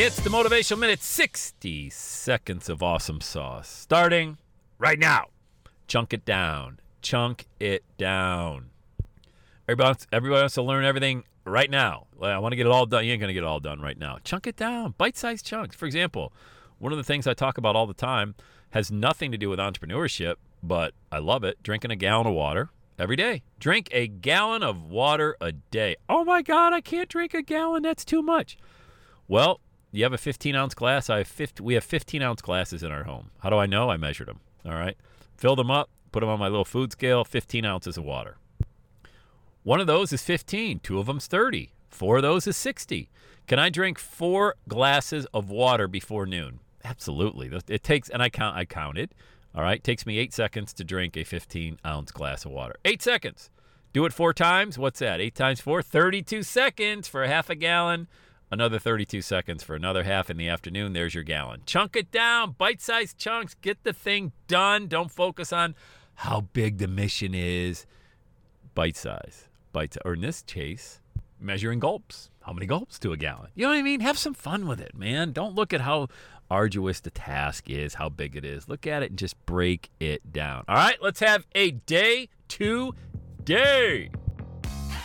It's the Motivational Minute 60 seconds of awesome sauce. Starting right now. Chunk it down. Chunk it down. Everybody wants, everybody wants to learn everything right now. I want to get it all done. You ain't going to get it all done right now. Chunk it down. Bite sized chunks. For example, one of the things I talk about all the time has nothing to do with entrepreneurship, but I love it. Drinking a gallon of water every day. Drink a gallon of water a day. Oh my God, I can't drink a gallon. That's too much. Well, you have a 15 ounce glass. I have 50, we have 15 ounce glasses in our home. How do I know? I measured them. All right. Filled them up, put them on my little food scale, 15 ounces of water. One of those is 15, two of them's 30, four of those is 60. Can I drink four glasses of water before noon? Absolutely. It takes, and I count, I counted. All right. Takes me eight seconds to drink a 15 ounce glass of water. Eight seconds. Do it four times. What's that? Eight times four? 32 seconds for a half a gallon another 32 seconds for another half in the afternoon. There's your gallon. Chunk it down, bite sized chunks. Get the thing done. Don't focus on how big the mission is. Bite size. Bite or in this case, measuring gulps. How many gulps to a gallon? You know what I mean? Have some fun with it, man. Don't look at how arduous the task is, how big it is. Look at it and just break it down. All right, let's have a day to day.